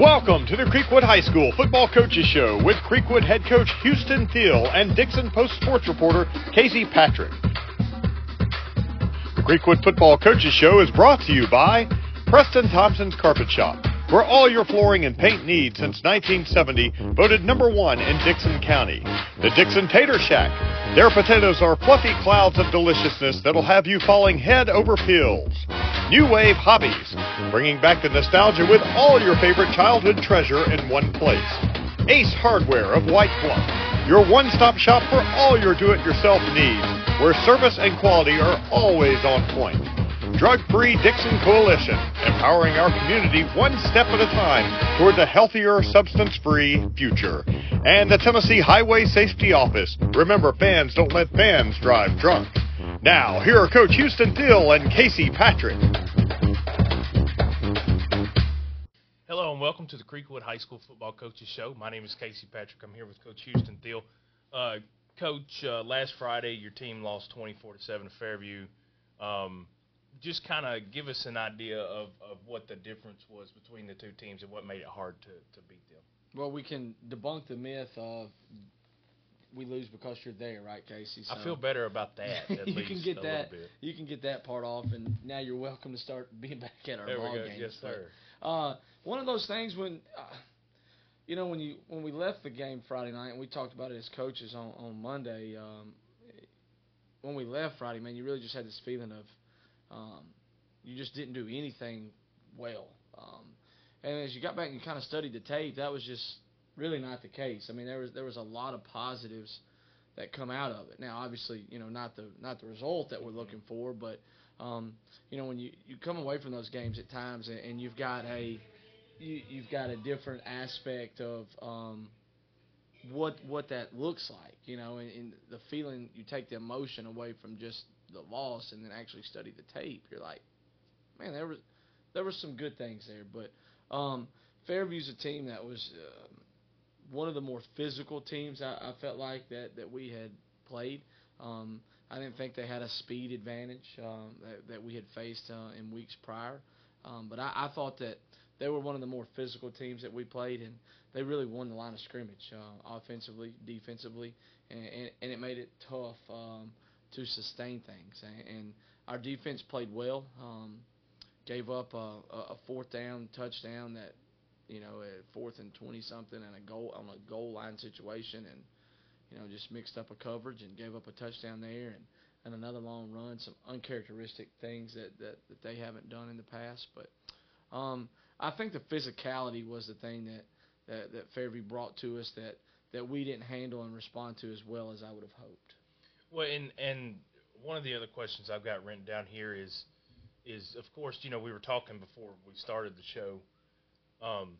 Welcome to the Creek Wood High School Football Coaches Show with Creek Wood head coach Houston Thiel and Dickson Post sports reporter Casey Patrick. The Creek Wood Football Coaches Show is brought to you by Preston Thompson's Carpet Shop, where all your flooring and paint needs since 1970, voted number one in Dickson County. The Dickson Tater Shack. Their potatoes are fluffy clouds of deliciousness that'll have you falling head over heels. New Wave Hobbies, bringing back the nostalgia with all your favorite childhood treasure in one place. Ace Hardware of White Bluff, your one-stop shop for all your do-it-yourself needs, where service and quality are always on point. Drug-Free Dickson Coalition, empowering our community one step at a time towards a healthier, substance-free future. And the Tennessee Highway Safety Office. Remember, fans don't let fans drive drunk. Now, here are Coach Houston Thiel and Casey Patrick. Hello and welcome to the Creek Wood High School Football Coaches Show. My name is Casey Patrick. I'm here with Coach Houston Thiel. Uh, Coach, uh, last Friday your team lost 24 to seven to Fairview. Um, just kind of give us an idea of, of what the difference was between the two teams and what made it hard to, to beat them. Well, we can debunk the myth of we lose because you're there, right, Casey? I feel better about that. At you least can get a that. bit. You can get that part off, and now you're welcome to start being back at our There we ball go. games. Yes, But, sir. Uh, one of those things when, uh, you know, when you when we left the game Friday night, and we talked about it as coaches on on Monday. Um, when we left Friday, man, you really just had this feeling of, um, you just didn't do anything well. Um, and as you got back and you kind of studied the tape, that was just really not the case. I mean, there was there was a lot of positives that come out of it. Now, obviously, you know, not the not the result that we're looking for, but um, you know, when you you come away from those games at times and, and you've got a you, you've got a different aspect of um, what what that looks like, you know, and, and the feeling you take the emotion away from just the loss and then actually study the tape. You're like, man, there was there were some good things there, but um, Fairview's a team that was um one of the more physical teams I, I felt like that that we had played. Um, I didn't think they had a speed advantage um, that, that we had faced uh, in weeks prior, um, but I, I thought that they were one of the more physical teams that we played, and they really won the line of scrimmage uh, offensively, defensively, and, and, and it made it tough um, to sustain things. And, and our defense played well. Um, gave up a, a a fourth down touchdown that you know, at fourth and twenty something and a goal on a goal line situation, and you know, just mixed up a coverage and gave up a touchdown there, and and another long run, some uncharacteristic things that that, that they haven't done in the past. But um, I think the physicality was the thing that that that Fairview brought to us that that we didn't handle and respond to as well as I would have hoped. Well, and and one of the other questions I've got written down here is is of course you know we were talking before we started the show. Um,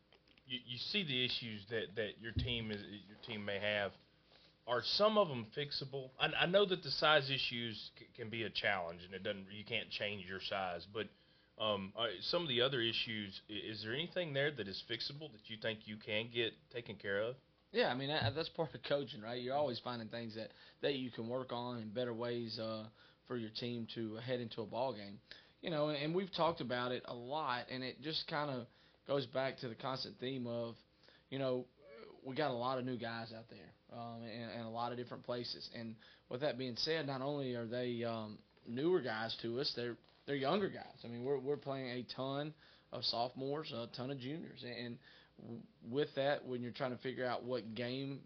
you, you see the issues that, that your team is your team may have. Are some of them fixable? I, I know that the size issues c- can be a challenge, and it doesn't you can't change your size. But um, some of the other issues, is there anything there that is fixable that you think you can get taken care of? Yeah, I mean that, that's part of coaching, right? You're always finding things that that you can work on and better ways uh, for your team to head into a ball game. You know, and we've talked about it a lot, and it just kind of goes back to the constant theme of, you know, we got a lot of new guys out there, um, and, and a lot of different places. And with that being said, not only are they um, newer guys to us, they're they're younger guys. I mean, we're we're playing a ton of sophomores, a ton of juniors, and with that, when you're trying to figure out what game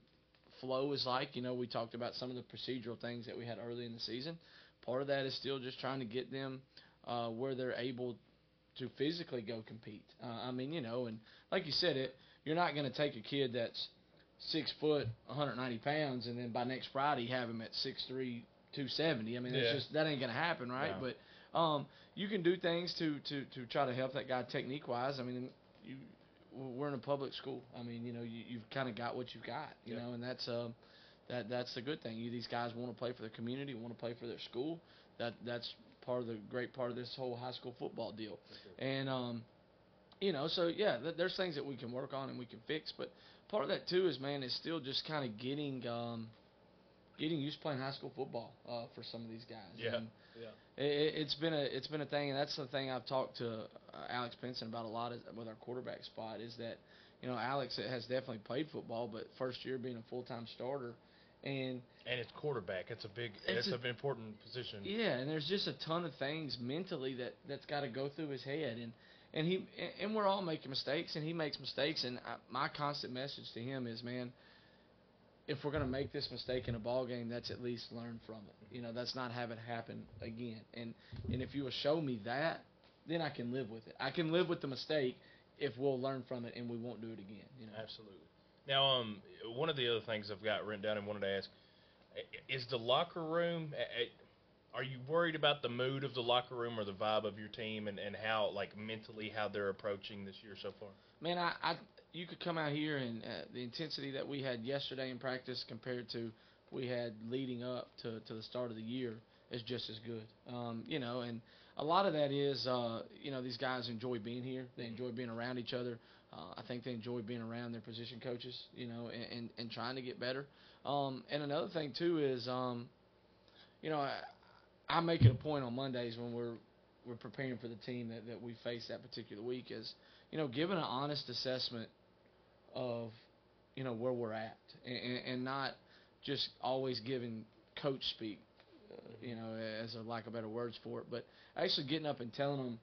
flow is like, you know, we talked about some of the procedural things that we had early in the season. Part of that is still just trying to get them uh, where they're able to physically go compete. Uh, I mean, you know, and like you said, it you're not going to take a kid that's six foot, 190 pounds, and then by next Friday have him at six three, 270. I mean, Yeah. it's just that ain't going to happen, right? No. But um, you can do things to to to try to help that guy technique wise. I mean, you we're in a public school. I mean, you know, you, you've kind of got what you've got, you Yeah. know, and that's um, that that's the good thing. You these guys want to play for the community, want to play for their school. That that's part of the great part of this whole high school football deal. And um, you know, so yeah, th- there's things that we can work on and we can fix, but part of that too is man, is still just kind of getting um, getting used to playing high school football uh, for some of these guys. Yeah. And, Yeah. It, it's been a it's been a thing, and that's the thing I've talked to uh, Alex Pinson about a lot is, with our quarterback spot is that you know Alex has definitely played football, but first year being a full time starter, and and it's quarterback. It's a big. It's, it's a, an important position. Yeah, and there's just a ton of things mentally that that's got to go through his head, and and he and we're all making mistakes, and he makes mistakes, and I, my constant message to him is, man, if we're going to make this mistake in a ball game, that's at least learn from it. You know, that's not have it happen again. And and if you will show me that, then I can live with it. I can live with the mistake if we'll learn from it and we won't do it again. You know. Absolutely. Now, um, one of the other things I've got written down and wanted to ask is the locker room. Are you worried about the mood of the locker room or the vibe of your team and, and how like mentally how they're approaching this year so far? Man, I, I you could come out here and uh, the intensity that we had yesterday in practice compared to we had leading up to, to the start of the year is just as good. Um, you know, and a lot of that is, uh, you know, these guys enjoy being here. They enjoy being around each other. Uh, I think they enjoy being around their position coaches, you know, and, and, and trying to get better. Um, and another thing too is, um, you know, I, I make it a point on Mondays when we're we're preparing for the team that, that we face that particular week is, you know, giving an honest assessment of you know where we're at, and, and not just always giving coach speak, uh, you know, as a lack of better words for it, but actually getting up and telling them,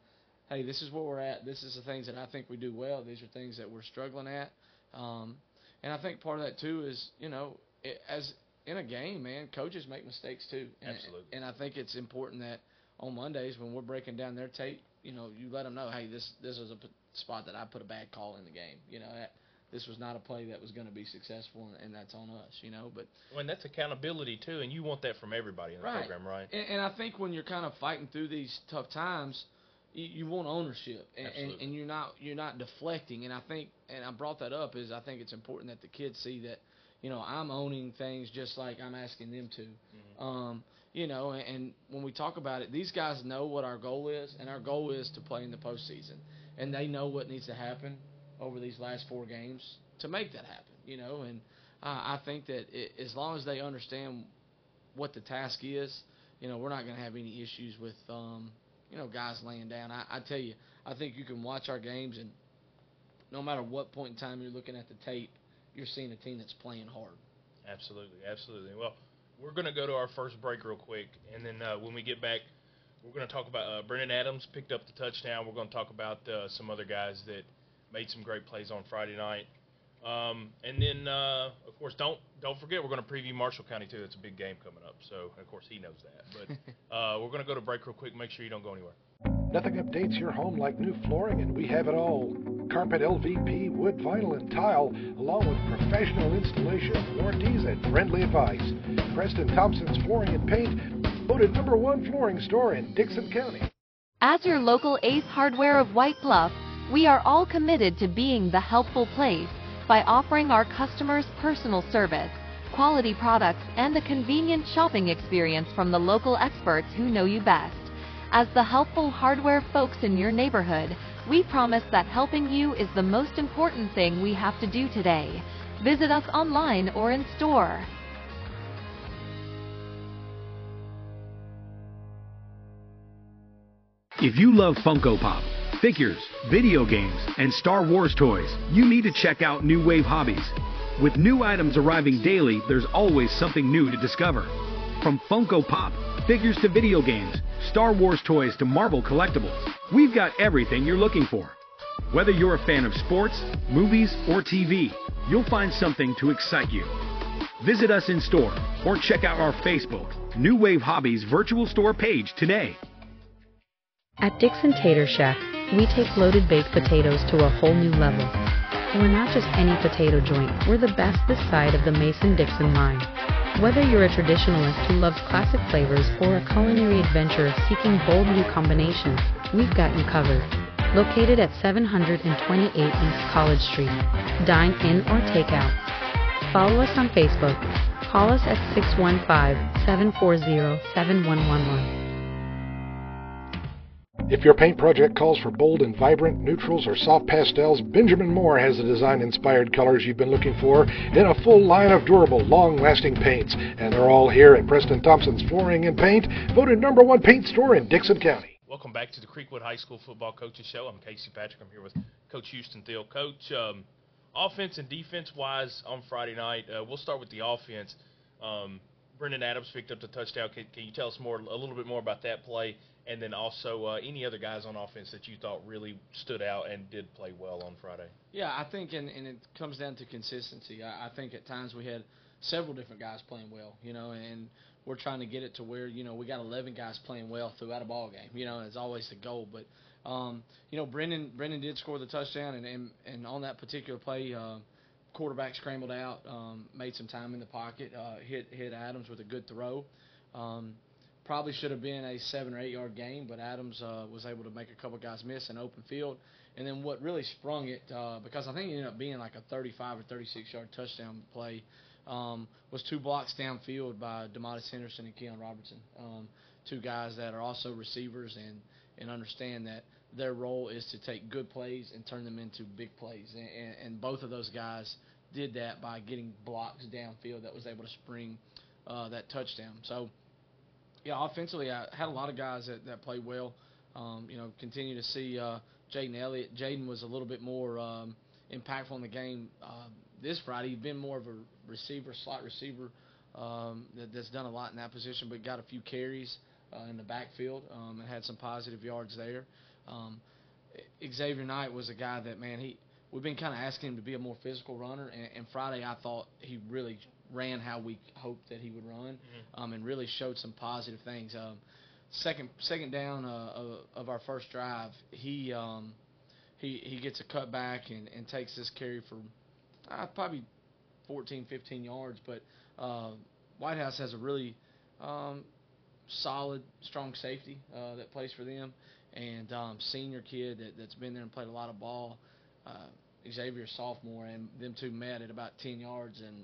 hey, this is where we're at. This is the things that I think we do well. These are things that we're struggling at. Um, and I think part of that too is, you know, it, as in a game, man, coaches make mistakes too. And, Absolutely. And I think it's important that on Mondays when we're breaking down their tape, you know, you let them know, hey, this this is a p- spot that I put a bad call in the game. You know, that, this was not a play that was going to be successful, and, and that's on us, you know. But when that's accountability too, and you want that from everybody in the right. program, right? And, and I think when you're kind of fighting through these tough times, you, you want ownership, and, and, and you're not you're not deflecting. And I think, and I brought that up is I think it's important that the kids see that, you know, I'm owning things just like I'm asking them to. Mm-hmm. Um, you know, and, and when we talk about it, these guys know what our goal is, and our goal is to play in the postseason, and they know what needs to happen over these last four games to make that happen. You know, and uh, I think that it, as long as they understand what the task is, you know, we're not going to have any issues with, um, you know, guys laying down. I, I tell you, I think you can watch our games, and no matter what point in time you're looking at the tape, you're seeing a team that's playing hard. Absolutely, absolutely. Well, we're going to go to our first break real quick, and then uh, when we get back, we're going to talk about uh, Brendan Adams picked up the touchdown. We're going to talk about uh, some other guys that made some great plays on Friday night. Um, and then, uh, of course, don't don't forget we're going to preview Marshall County too. It's a big game coming up, so of course he knows that. But uh, we're going to go to break real quick. Make sure you don't go anywhere. Nothing updates your home like new flooring, and we have it all. Carpet, LVP, wood, vinyl, and tile, along with professional installation, warranties, and friendly advice. Preston Thompson's Flooring and Paint, voted number one flooring store in Dickson County. As your local Ace Hardware of White Bluff, we are all committed to being the helpful place by offering our customers personal service, quality products, and a convenient shopping experience from the local experts who know you best. As the helpful hardware folks in your neighborhood, we promise that helping you is the most important thing we have to do today. Visit us online or in store. If you love Funko Pop, figures, video games, and Star Wars toys, you need to check out New Wave Hobbies. With new items arriving daily, there's always something new to discover. From Funko Pop, figures to video games, Star Wars toys to Marvel collectibles, we've got everything you're looking for. Whether you're a fan of sports, movies, or TV, you'll find something to excite you. Visit us in store or check out our Facebook, New Wave Hobbies virtual store page today. At Dickson Tater Shack, we take loaded baked potatoes to a whole new level. We're not just any potato joint, we're the best this side of the Mason-Dixon line. Whether you're a traditionalist who loves classic flavors or a culinary adventurer seeking bold new combinations, we've got you covered. Located at 728 East College Street. Dine in or take out. Follow us on Facebook. Call us at 615 740 7111. If your paint project calls for bold and vibrant neutrals or soft pastels, Benjamin Moore has the design inspired colors you've been looking for in a full line of durable, long lasting paints. And they're all here at Preston Thompson's Flooring and Paint, voted number one paint store in Dickson County. Welcome back to the Creek Wood High School Football Coaches Show. I'm Casey Patrick. I'm here with Coach Houston Thiel. Coach, um, offense and defense wise on Friday night, uh, we'll start with the offense. Um, Brendan Adams picked up the touchdown. Can, can, you tell us more, a little bit more about that play, and then also uh, any other guys on offense that you thought really stood out and did play well on Friday? Yeah, I think, and, and it comes down to consistency. I, I think at times we had several different guys playing well, you know, and we're trying to get it to where you know we got 11 guys playing well throughout a ball game. You know, it's always the goal. But um, you know, Brendan Brendan did score the touchdown, and and, and on that particular play, uh, quarterback scrambled out, um, made some time in the pocket, uh, hit hit Adams with a good throw. Um, probably should have been a seven or eight yard game, but Adams uh, was able to make a couple guys miss in open field. And then what really sprung it, uh, because I think it ended up being like a 35 or 36 yard touchdown play, um, was two blocks downfield by Demotis Henderson and Keon Robertson, um, two guys that are also receivers and and understand that their role is to take good plays and turn them into big plays. And, and, and both of those guys did that by getting blocks downfield that was able to spring uh, that touchdown. So, yeah, offensively, I had a lot of guys that, that played well. Um, you know, continue to see uh, Jaden Elliott. Jaden was a little bit more um, impactful in the game uh, this Friday. He's been more of a receiver, slot receiver um, that, that's done a lot in that position, but got a few carries uh, in the backfield um, and had some positive yards there. Um, Xavier Knight was a guy that man he we've been kind of asking him to be a more physical runner, and, and Friday I thought he really ran how we hoped that he would run, mm-hmm. um, and really showed some positive things. Um, second second down uh, of, of our first drive, he um, he he gets a cutback and, and takes this carry for uh, probably 14, 15 yards, but uh, White House has a really um, solid, strong safety uh, that plays for them, and um, senior kid that, that's been there and played a lot of ball. Uh, Xavier sophomore, and them two met at about 10 yards, and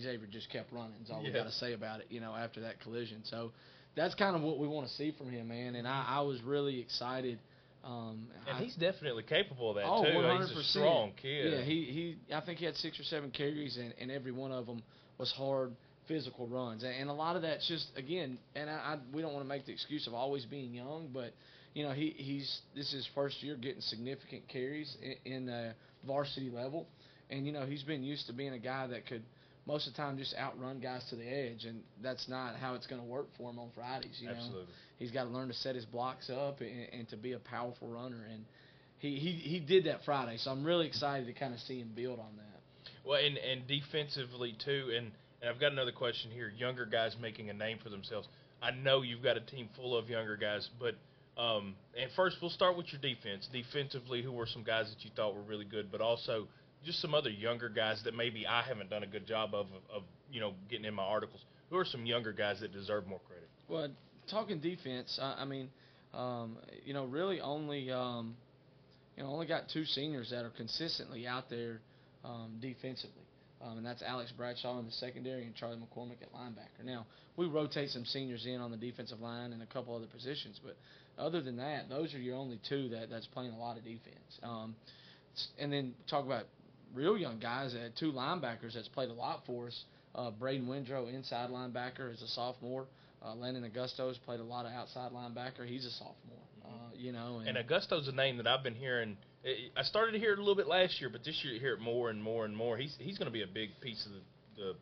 Xavier just kept running. Is all yeah. we got to say about it, you know, after that collision. So that's kind of what we want to see from him, man. And I, I was really excited. Um, and I, he's definitely capable of that oh, too. 100%. He's a strong kid. Yeah, he he. I think he had six or seven carries, and, and every one of them was hard physical runs. And, and a lot of that's just again, and I, I we don't want to make the excuse of always being young, but you know, he he's this is his first year getting significant carries in, in uh, varsity level, and you know he's been used to being a guy that could most of the time just outrun guys to the edge, and that's not how it's going to work for him on Fridays. You Absolutely. know, he's got to learn to set his blocks up and, and to be a powerful runner, and he, he he did that Friday. So I'm really excited to kind of see him build on that. Well, and and defensively too, and and I've got another question here. Younger guys making a name for themselves. I know you've got a team full of younger guys, but um, and first, we'll start with your defense. Defensively, who were some guys that you thought were really good, but also just some other younger guys that maybe I haven't done a good job of, of, of you know, getting in my articles. Who are some younger guys that deserve more credit? Well, talking defense, I, I mean, um, you know, really only, um, you know, only got two seniors that are consistently out there um, defensively. Um, and that's Alex Bradshaw in the secondary and Charlie McCormick at linebacker. Now, we rotate some seniors in on the defensive line and a couple other positions, but other than that, those are your only two that that's playing a lot of defense. Um, and then talk about real young guys. Uh, two linebackers that's played a lot for us. Uh, Braden Windrow, inside linebacker, is a sophomore. Uh, Landon Augusto's played a lot of outside linebacker. He's a sophomore. Uh, you know, and, and Augusto's a name that I've been hearing. I started to hear it a little bit last year, but this year you hear it more and more and more. He's he's going to be a big piece of the, the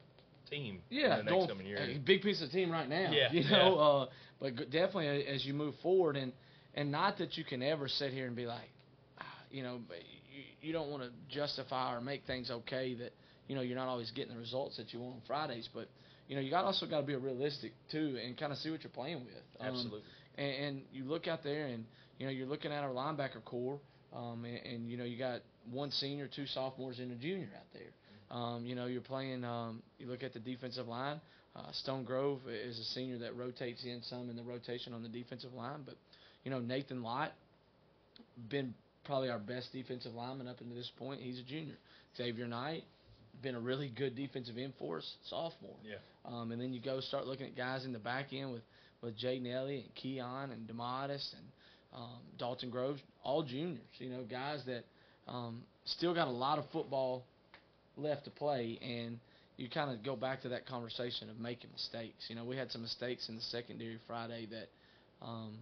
team yeah, in the next coming years. A big piece of the team right now. Yeah, you know, yeah. Uh, but definitely as you move forward, and and not that you can ever sit here and be like, ah, you know, you, don't want to justify or make things okay that you know you're not always getting the results that you want on Fridays, but you know you got also got to be realistic too and kind of see what you're playing with. Um, Absolutely. And, and you look out there and you know you're looking at our linebacker corps, um, and, and you know you got one senior, two sophomores, and a junior out there. Um, you know, you're playing. Um, you look at the defensive line. Uh, Stone Grove is a senior that rotates in some in the rotation on the defensive line, but you know Nathan Lott been probably our best defensive lineman up until this point. He's a junior. Xavier Knight been a really good defensive end for us, sophomore. Yeah. Um, and then you go start looking at guys in the back end with with Jaden Elliott and Keon and Demodis and um, Dalton Groves, all juniors. You know, guys that um, still got a lot of football left to play, and you kind of go back to that conversation of making mistakes. You know, we had some mistakes in the secondary Friday that, um,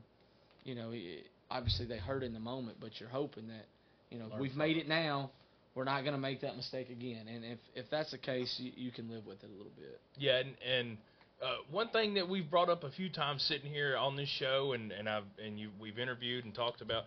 you know, it, obviously they hurt in the moment, but you're hoping that, you know, Learn we've made it. it now. We're not going to make that mistake again, and if if that's the case, you, you can live with it a little bit. Yeah, and, and uh, one thing that we've brought up a few times sitting here on this show, and, and I've and you we've interviewed and talked about.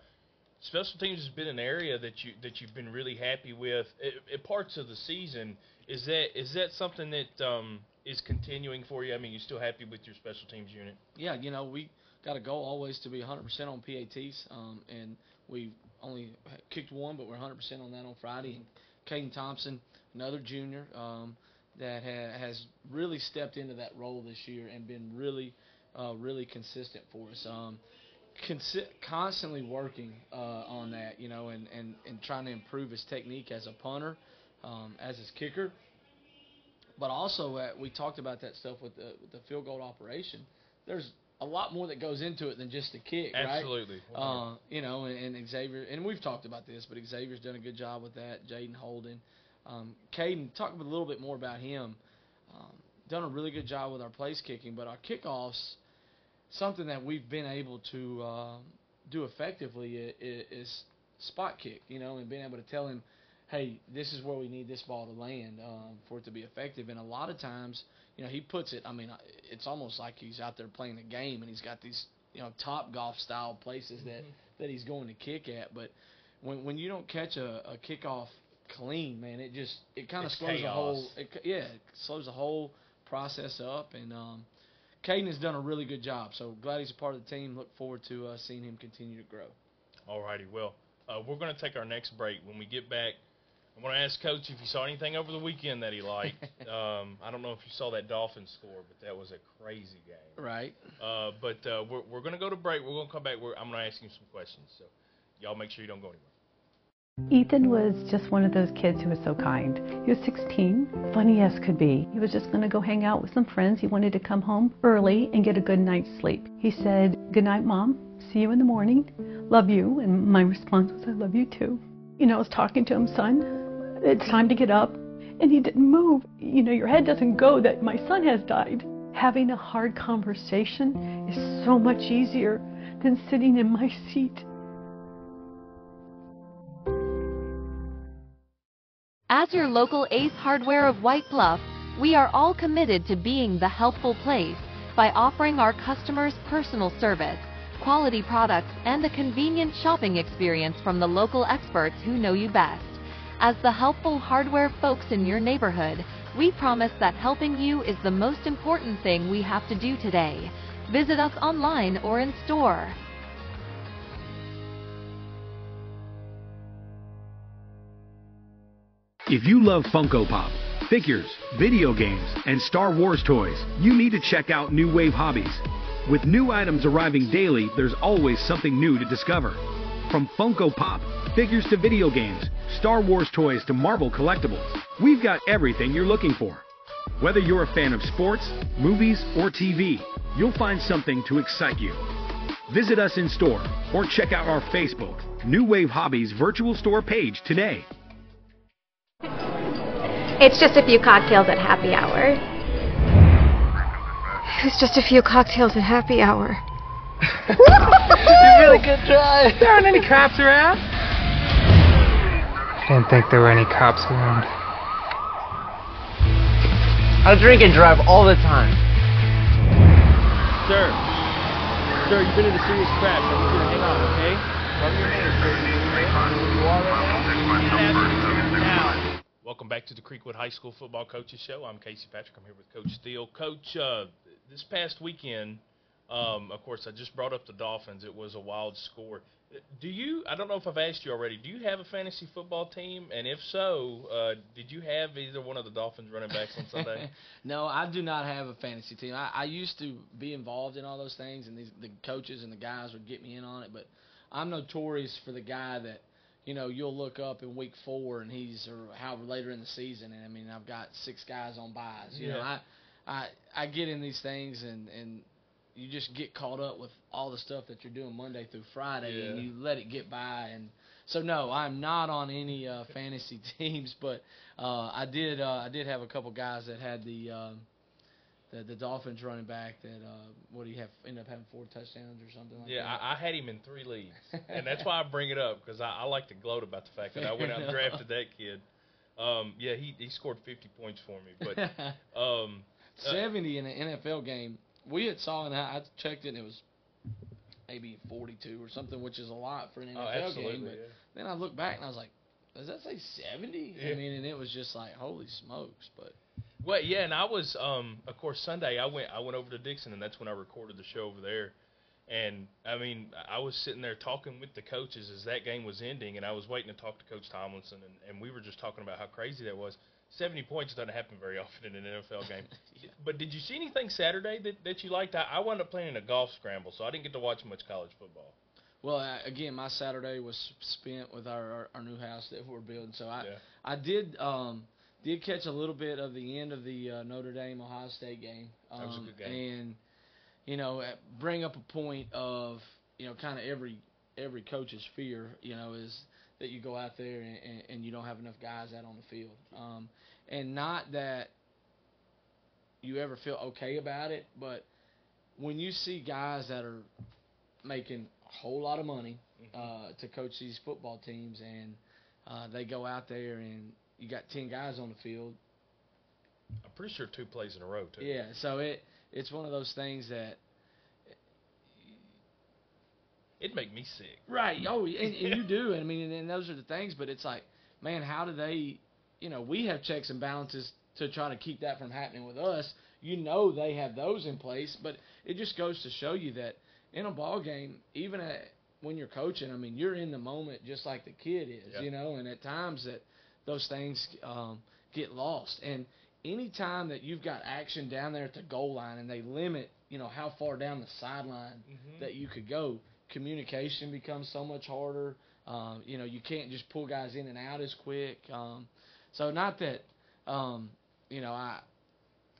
Special teams has been an area that you that you've been really happy with at, parts of the season. Is that is that something that um, is continuing for you? I mean, you still happy with your special teams unit? yeah, you know, we got a goal always to be 100% on PATs, um, and we only kicked one, but we're 100% on that on Friday. And Caden Thompson, another junior, um, that ha- has really stepped into that role this year and been really, uh, really consistent for us. Um, consi- constantly working uh, on that, you know, and, and, and trying to improve his technique as a punter, um, as his kicker. But also, uh, we talked about that stuff with the, with the field goal operation. There's a lot more that goes into it than just a kick, right? Absolutely. Uh, you know, and, and Xavier, and we've talked about this, but Xavier's done a good job with that. Jaden Holden, um, Caden, talk a little bit more about him. Um, done a really good job with our place kicking, but our kickoffs, something that we've been able to um, do effectively is, is spot kick. You know, and being able to tell him, hey, this is where we need this ball to land um, for it to be effective. And a lot of times, you know, he puts it. I mean, uh, it's almost like he's out there playing a game, and he's got these, you know, top golf style places that that he's going to kick at. But when when you don't catch a, a kickoff clean, man, it just it kind of It's slows the whole. chaos. It, yeah, it slows the whole process up. And um, Caden has done a really good job. So glad he's a part of the team. Look forward to uh, seeing him continue to grow. All righty, well, uh, we're going to take our next break. When we get back, I want to ask Coach if he saw anything over the weekend that he liked. um, I don't know if you saw that Dolphins score, but that was a crazy game. Right. Uh, but uh, we're, we're going to go to break. We're going to come back. We're, I'm going to ask him some questions. So y'all make sure you don't go anywhere. Ethan was just one of those kids who was so kind. He was 16, funny as could be. He was just going to go hang out with some friends. He wanted to come home early and get a good night's sleep. He said, Good night, Mom. See you in the morning. Love you. And my response was, I love you too. You know, I was talking to him, son, it's time to get up. And he didn't move. You know, your head doesn't go that my son has died. Having a hard conversation is so much easier than sitting in my seat. As your local Ace Hardware of White Bluff, we are all committed to being the helpful place by offering our customers personal service, quality products, and a convenient shopping experience from the local experts who know you best. As the helpful hardware folks in your neighborhood, we promise that helping you is the most important thing we have to do today. Visit us online or in store. If you love Funko Pop, figures, video games, and Star Wars toys, you need to check out New Wave Hobbies. With new items arriving daily, there's always something new to discover. From Funko Pop, figures to video games, Star Wars toys to Marvel collectibles, we've got everything you're looking for. Whether you're a fan of sports, movies, or TV, you'll find something to excite you. Visit us in store or check out our Facebook, New Wave Hobbies virtual store page today. It's just a few cocktails at happy hour. It's just a few cocktails at happy hour. really good try. There aren't any cops around. I didn't think there were any cops around. I drink and drive all the time. Sir. Sir, you've been in a serious crash. I need you to hang on, okay? Rub your hands, sir. You know where you are right now? Now. Welcome back to the Creek Wood High School Football Coaches Show. I'm Casey Patrick. I'm here with Coach Thiel. Coach, uh, this past weekend, um, of course, I just brought up the Dolphins. It was a wild score. Do you? I don't know if I've asked you already. Do you have a fantasy football team? And if so, uh, did you have either one of the Dolphins running backs on Sunday? no, I do not have a fantasy team. I, I used to be involved in all those things, and these, the coaches and the guys would get me in on it. But I'm notorious for the guy that you know you'll look up in week four, and he's or however later in the season, and I mean I've got six guys on buys. You know, I I I get in these things, and and you just get caught up with all the stuff that you're doing Monday through Friday, and you let it get by. And so, no, I'm not on any uh, fantasy teams, but uh, I did uh, I did have a couple guys that had the um, the, the Dolphins running back that uh, what do you have end up having four touchdowns or something like Yeah, that. I, I had him in three leagues, and that's why I bring it up because I, I like to gloat about the fact that I went out and drafted that kid. Um, yeah, he he scored 50 points for me, but um, uh, 70 in an NFL game. We had saw and I I checked it and it was maybe 42 or something, which is a lot for an NFL oh, absolutely. game. But yeah. then I looked back and I was like, does that say 70? I mean, and it was just like, holy smokes. But Well, yeah, and I was, um, of course, Sunday. I went, I went over to Dickson, and that's when I recorded the show over there. And I mean, I was sitting there talking with the coaches as that game was ending, and I was waiting to talk to Coach Tomlinson, and, and we were just talking about how crazy that was. Seventy points doesn't happen very often in an NFL game. But did you see anything Saturday that, that you liked? I, I wound up playing in a golf scramble, so I didn't get to watch much college football. Well, I, again, my Saturday was spent with our, our, our new house that we're building. So I Yeah. I did um did catch a little bit of the end of the uh, Notre Dame Ohio State game. Um, That was a good game. And you know, bring up a point of you know kind of every every coach's fear. You know is that you go out there and, and, and you don't have enough guys out on the field. Um, and not that you ever feel okay about it, but when you see guys that are making a whole lot of money uh, to coach these football teams, and uh, they go out there and you got ten guys on the field. I'm pretty sure two plays in a row too. Yeah, so it it's one of those things that It'd make me sick. right. Oh, and, and you do. I mean, and, those are the things. But it's like, man, how do they? You know, we have checks and balances to try to keep that from happening with us. You know, they have those in place, but it just goes to show you that in a ball game, even at, when you're coaching, I mean, you're in the moment just like the kid is. Yeah. You know, and at times that those things um, get lost. And anytime that you've got action down there at the goal line and they limit, you know, how far down the sideline Mhm. that you could go, communication becomes so much harder. Um, you know, you can't just pull guys in and out as quick. Um, so not that, um, you know, I,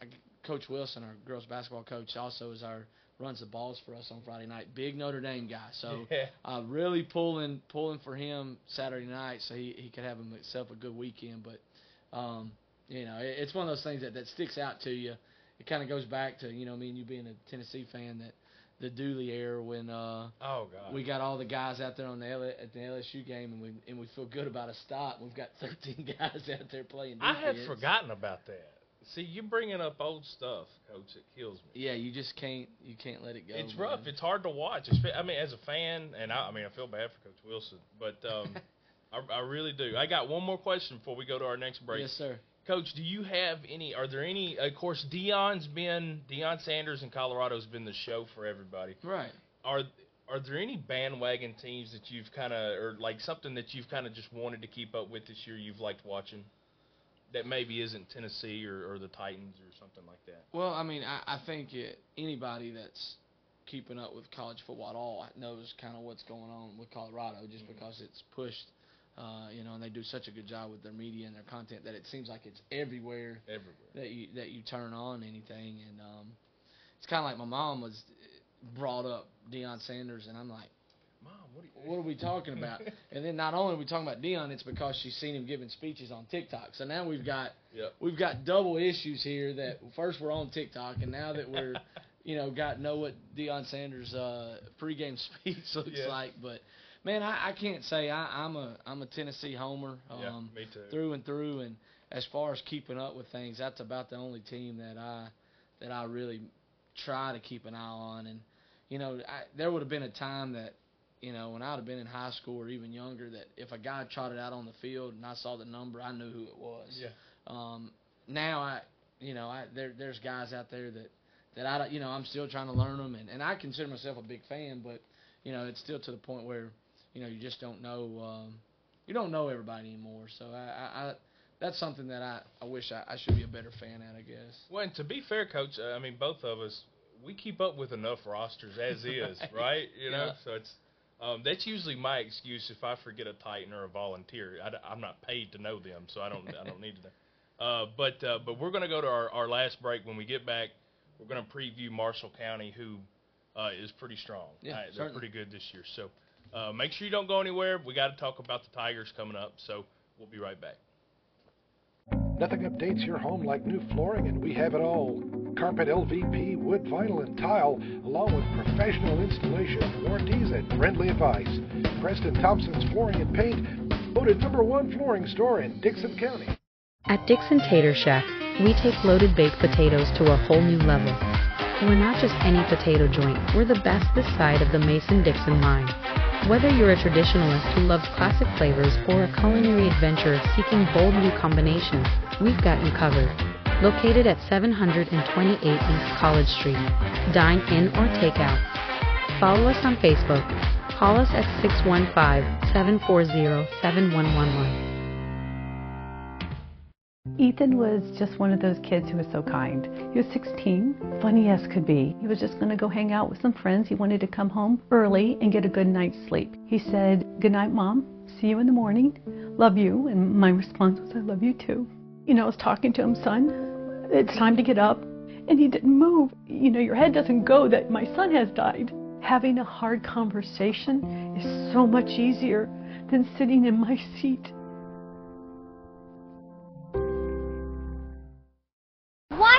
I, Coach Wilson, our girls basketball coach, also is our runs the balls for us on Friday night. Big Notre Dame guy, so yeah. uh, really pulling pulling for him Saturday night, so he he could have himself a good weekend. But um, you know, it, it's one of those things that that sticks out to you. It kind of goes back to you know me and you being a Tennessee fan that the Dooley era when uh, Oh God. we got all the guys out there on the L- at the LSU game and we and we feel good about a stop. We've got 13 guys out there playing. I had forgotten about that. See, you bringing up old stuff, Coach. It kills me. Yeah, you just can't you can't let it go. It's man. rough. It's hard to watch. Espe- I mean, as a fan, and I, I mean, I feel bad for Coach Wilson, but um, I, I really do. I got one more question before we go to our next break. yes, sir. Coach, do you have any? Are there any? Of course, Deion's been Deion Sanders in Colorado's been the show for everybody. Right. Are are there any bandwagon teams that you've kind of, or like something that you've kind of just wanted to keep up with this year? You've liked watching that maybe isn't Tennessee or, or the Titans or something like that. Well, I mean, I, I think it, anybody that's keeping up with college football at all knows kind of what's going on with Colorado, just mm-hmm. because it's pushed. Uh, you know, and they do such a good job with their media and their content that it seems like it's everywhere Everywhere. that you that you turn on anything, and um, it's kind of like my mom was brought up Deion Sanders, and I'm like, Mom, what are what are we talking about? and then not only are we talking about Deion, it's because she's seen him giving speeches on TikTok. So now we've got Yep. we've got double issues here. That first we're on TikTok, and now that we're you know got know what Deion Sanders' uh, pregame speech looks Yeah. like. But man, I, I can't say I, I'm a I'm a Tennessee homer Yeah, um, me too. through and through. And as far as keeping up with things, that's about the only team that I that I really try to keep an eye on. And you know, I, there would have been a time that you know, when I'd have been in high school or even younger, that if a guy trotted out on the field and I saw the number, I knew who it was. Yeah. Um, now I, you know, I there there's guys out there that that I you know I'm still trying to learn them, and and I consider myself a big fan, but you know it's still to the point where you know you just don't know um, you don't know everybody anymore. So I, I, I that's something that I I wish I, I should be a better fan at. I guess. Well, and to be fair, Coach, uh, I mean both of us, we keep up with enough rosters as is, right? You know, Yeah. so it's um, that's usually my excuse if I forget a Titan or a volunteer. I, am not paid to know them, so I don't I don't need to know. Uh, but uh, but we're going to go to our, our last break. When we get back, we're going to preview Marshall County, who uh, is pretty strong. Yeah, Uh, they're pretty good this year. So uh, make sure you don't go anywhere. We got to talk about the Tigers coming up. So we'll be right back. Nothing updates your home like new flooring, and we have it all. Carpet LVP, wood, vinyl, and tile, along with professional installation, warranties, and friendly advice. Preston Thompson's Flooring and Paint, voted number one flooring store in Dickson County. At Dickson Tater Shack, we take loaded baked potatoes to a whole new level. We're not just any potato joint, we're the best this side of the Mason Dixon line. Whether you're a traditionalist who loves classic flavors or a culinary adventurer seeking bold new combinations, we've got you covered. Located at 728 East College Street. Dine in or take out. Follow us on Facebook. Call us at 615-740-7111. Ethan was just one of those kids who was so kind. He was 16, funny as could be. He was just going to go hang out with some friends. He wanted to come home early and get a good night's sleep. He said, Good night, Mom. See you in the morning. Love you. And my response was, I love you too. You know, I was talking to him, son, it's time to get up. And he didn't move. You know, your head doesn't go that my son has died. Having a hard conversation is so much easier than sitting in my seat.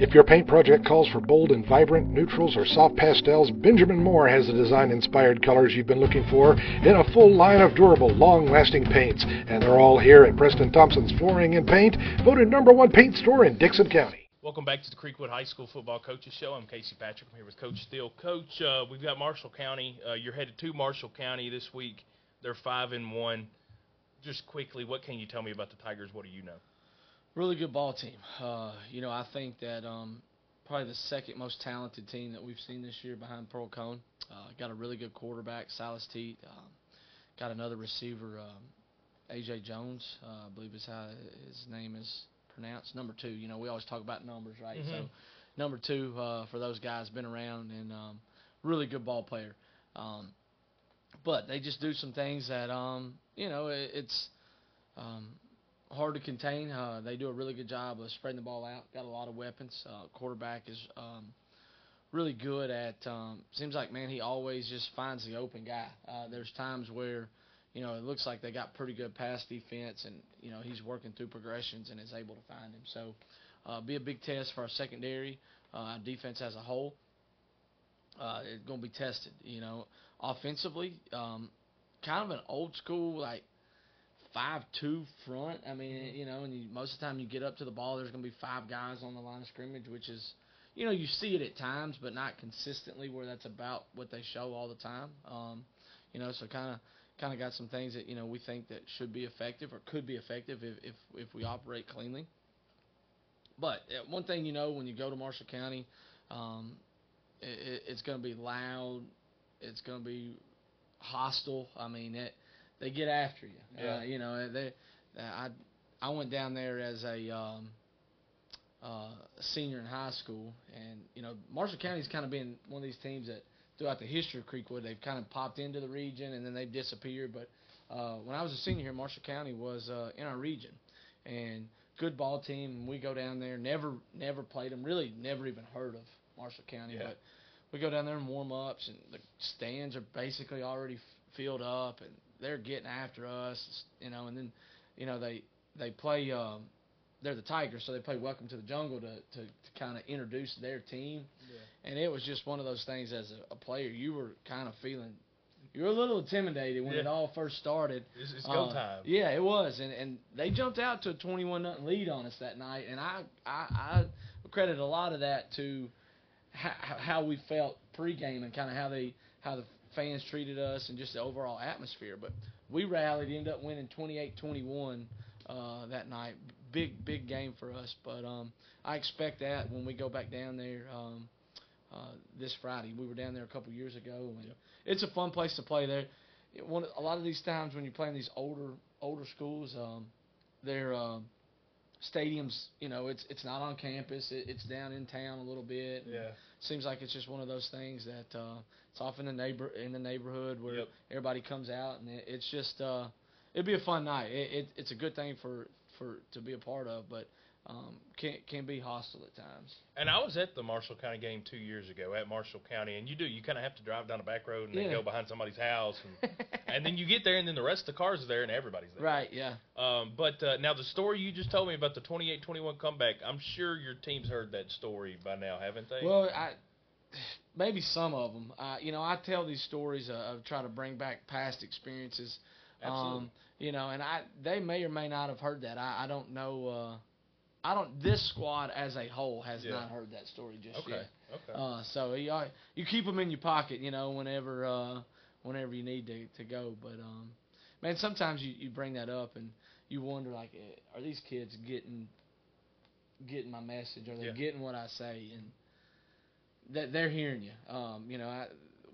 If your paint project calls for bold and vibrant neutrals or soft pastels, Benjamin Moore has the design inspired colors you've been looking for in a full line of durable, long lasting paints. And they're all here at Preston Thompson's Flooring and Paint, voted number one paint store in Dickson County. Welcome back to the Creek Wood High School Football Coaches Show. I'm Casey Patrick. I'm here with Coach Thiel. Coach, uh, we've got Marshall County. Uh, you're headed to Marshall County this week. They're five and one. Just quickly, what can you tell me about the Tigers? What do you know? Really good ball team. Uh, you know, I think that um, probably the second most talented team that we've seen this year behind Pearl-Cohn. Uh, got a really good quarterback, Silas Teat. Um, got another receiver, um, AJ Jones, uh, I believe is how his name is pronounced. Number two. You know, we always talk about numbers, right? So, Mhm. number two uh, for those guys, been around and um, really good ball player. Um, but they just do some things that um, you know it, it's um, hard to contain. Uh, they do a really good job of spreading the ball out. Got a lot of weapons. Uh, quarterback is um, really good at. Um, seems like man, he always just finds the open guy. Uh, there's times where, you know, it looks like they got pretty good pass defense, and you know he's working through progressions and is able to find him. So, uh, be a big test for our secondary, uh, our defense as a whole. Uh, it's going to be tested. You know, offensively, um, kind of an old school like five two front. I mean, you know, and you, most of the time you get up to the ball, there's going to be five guys on the line of scrimmage, which is, you know, you see it at times, but not consistently where that's about what they show all the time. Um, you know, so kind of kind of got some things that you know we think that should be effective or could be effective if if, if we operate cleanly. But uh, one thing you know when you go to Marshall County, um, it, it's going to be loud. It's going to be hostile. I mean, it, they get after you. Yeah. Uh, you know, they. Uh, I I went down there as a um, uh, senior in high school, and you know, Marshall County's kind of been one of these teams that throughout the history of Creek Wood, they've kind of popped into the region and then they've disappeared. But uh, when I was a senior here, Marshall County was uh, in our region, and good ball team. We go down there, never never played them, really never even heard of Marshall County, Yeah. but we go down there and warm ups, and the stands are basically already f- filled up, and they're getting after us, you know. And then, you know, they they play. Um, they're the Tigers, so they play Welcome to the Jungle to to, to kind of introduce their team. And it was just one of those things as a, a player, you were kind of feeling. You were a little intimidated when it all first started. It's, it's go Uh, time. Yeah, it was, and and they jumped out to a twenty-one nothing lead on us that night, and I I, I credit a lot of that to how, how we felt pregame and kind of how they how the fans treated us and just the overall atmosphere. But we rallied, ended up winning 28-21 uh, that night. Big big game for us, but um, I expect that when we go back down there. Um, uh, this Friday. We were down there a couple years ago, and it's a fun place to play there. It, one, a lot of these times when you're playing these older older schools, um, they're uh, stadiums, you know, it's it's not on campus. It, it's down in town a little bit. Yeah. Seems like it's just one of those things that uh, it's off in the neighbor in the neighborhood where Yep. everybody comes out, and it, it's just uh, it'd be a fun night. It, it it's a good thing for for to be a part of, but um, can can be hostile at times. And I was at the Marshall County game two years ago at Marshall County, and you do you kind of have to drive down a back road and then go behind somebody's house, and, and then you get there, and then the rest of the cars are there, and everybody's there. Right. Yeah. Um, but uh, now the story you just told me about the 28-21 comeback, I'm sure your team's heard that story by now, haven't they? Well, I maybe some of them. Uh, you know, I tell these stories of, of try to bring back past experiences. Absolutely. Um, you know, and I they may or may not have heard that. I, I don't know. Uh, I don't. This squad as a whole has Yeah. not heard that story just Okay, yet. okay. Uh, so you uh, you keep them in your pocket, you know, whenever uh, whenever you need to to go. But um, man, sometimes you you bring that up and you wonder like, eh, are these kids getting getting my message? Are they Yeah. getting what I say? And that they're hearing you. Um, you know, I,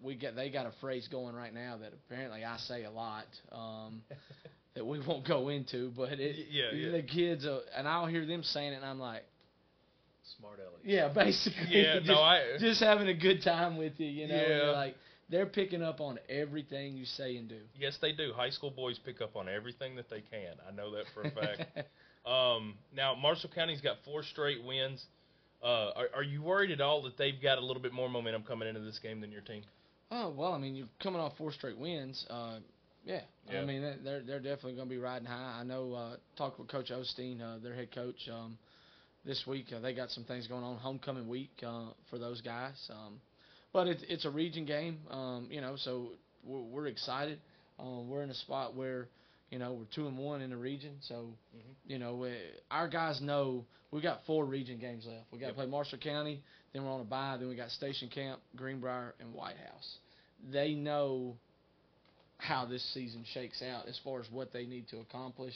we get they got a phrase going right now that apparently I say a lot. Um, that we won't go into, but it, yeah, yeah. the kids, uh, and I'll hear them saying it, and I'm like, Smart Ellie. yeah, basically. Yeah, just, no, I- just having a good time with you, you know. Yeah. like they're picking up on everything you say and do. Yes, they do. High school boys pick up on everything that they can. I know that for a fact. um, now, Marshall County's got four straight wins. Uh, are, are you worried at all that they've got a little bit more momentum coming into this game than your team? Oh well, I mean, you're coming off four straight wins. Uh, yeah. Yeah. I mean they- they're they're definitely going to be riding high. I know. Uh, talked with Coach Osteen, uh, their head coach, um, this week. Uh, they got some things going on homecoming week uh, for those guys. Um, but it's it's a region game, um, you know, so we're, we're excited. Um, we're in a spot where, you know, we're two and one in the region, so you know we, our guys know we got four region games left. We got to Yep. play Marshall County, then we're on a bye, then we got Station Camp, Greenbrier, and White House. They know how this season shakes out as far as what they need to accomplish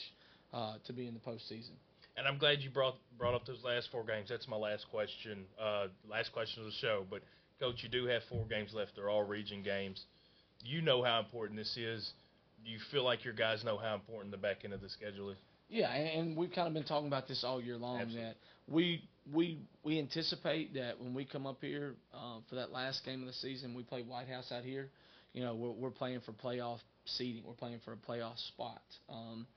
uh, to be in the postseason. And I'm glad you brought brought up those last four games. That's my last question. Uh, last question of the show. But coach, you do have four games left. They're all region games. You know how important this is. Do you feel like your guys know how important the back end of the schedule is? Yeah, and, we've kind of been talking about this all year long. Absolutely. That we we we anticipate that when we come up here um, for that last game of the season, we play White House out here. You know, we're we're playing for playoff seeding. We're playing for a playoff spot. Um,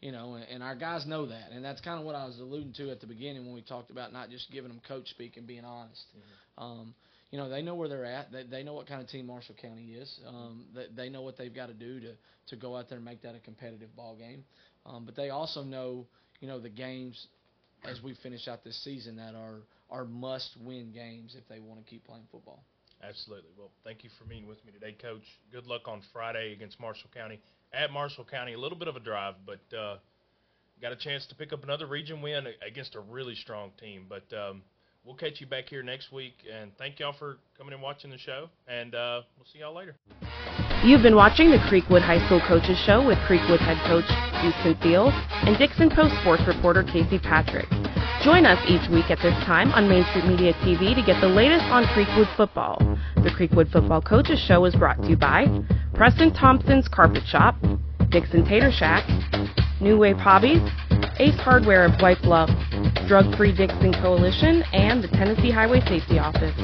you know, and, and our guys know that, and that's kind of what I was alluding to at the beginning when we talked about not just giving them coach speak and being honest. Um, you know, they know where they're at. They, they know what kind of team Marshall County is. Um, they, they know what they've got to do to to go out there and make that a competitive ball game. Um, but they also know, you know, the games as we finish out this season that are are must win games if they want to keep playing football. Absolutely. Well, thank you for meeting with me today, Coach. Good luck on Friday against Marshall County. At Marshall County, a little bit of a drive, but uh, got a chance to pick up another region win against a really strong team. But um, we'll catch you back here next week. And thank y'all for coming and watching the show. And uh, we'll see y'all later. You've been watching the Creek Wood High School Coaches Show with Creek Wood head coach Houston Thiel and Dickson Post sports reporter Casey Patrick. Join us each week at this time on Main Street Media TV to get the latest on Creek Wood football. The Creek Wood Football Coaches Show is brought to you by Preston Thompson's Carpet Shop, Dickson Tater Shack, New Wave Hobbies, Ace Hardware of White Bluff, Drug Free Dickson Coalition, and the Tennessee Highway Safety Office.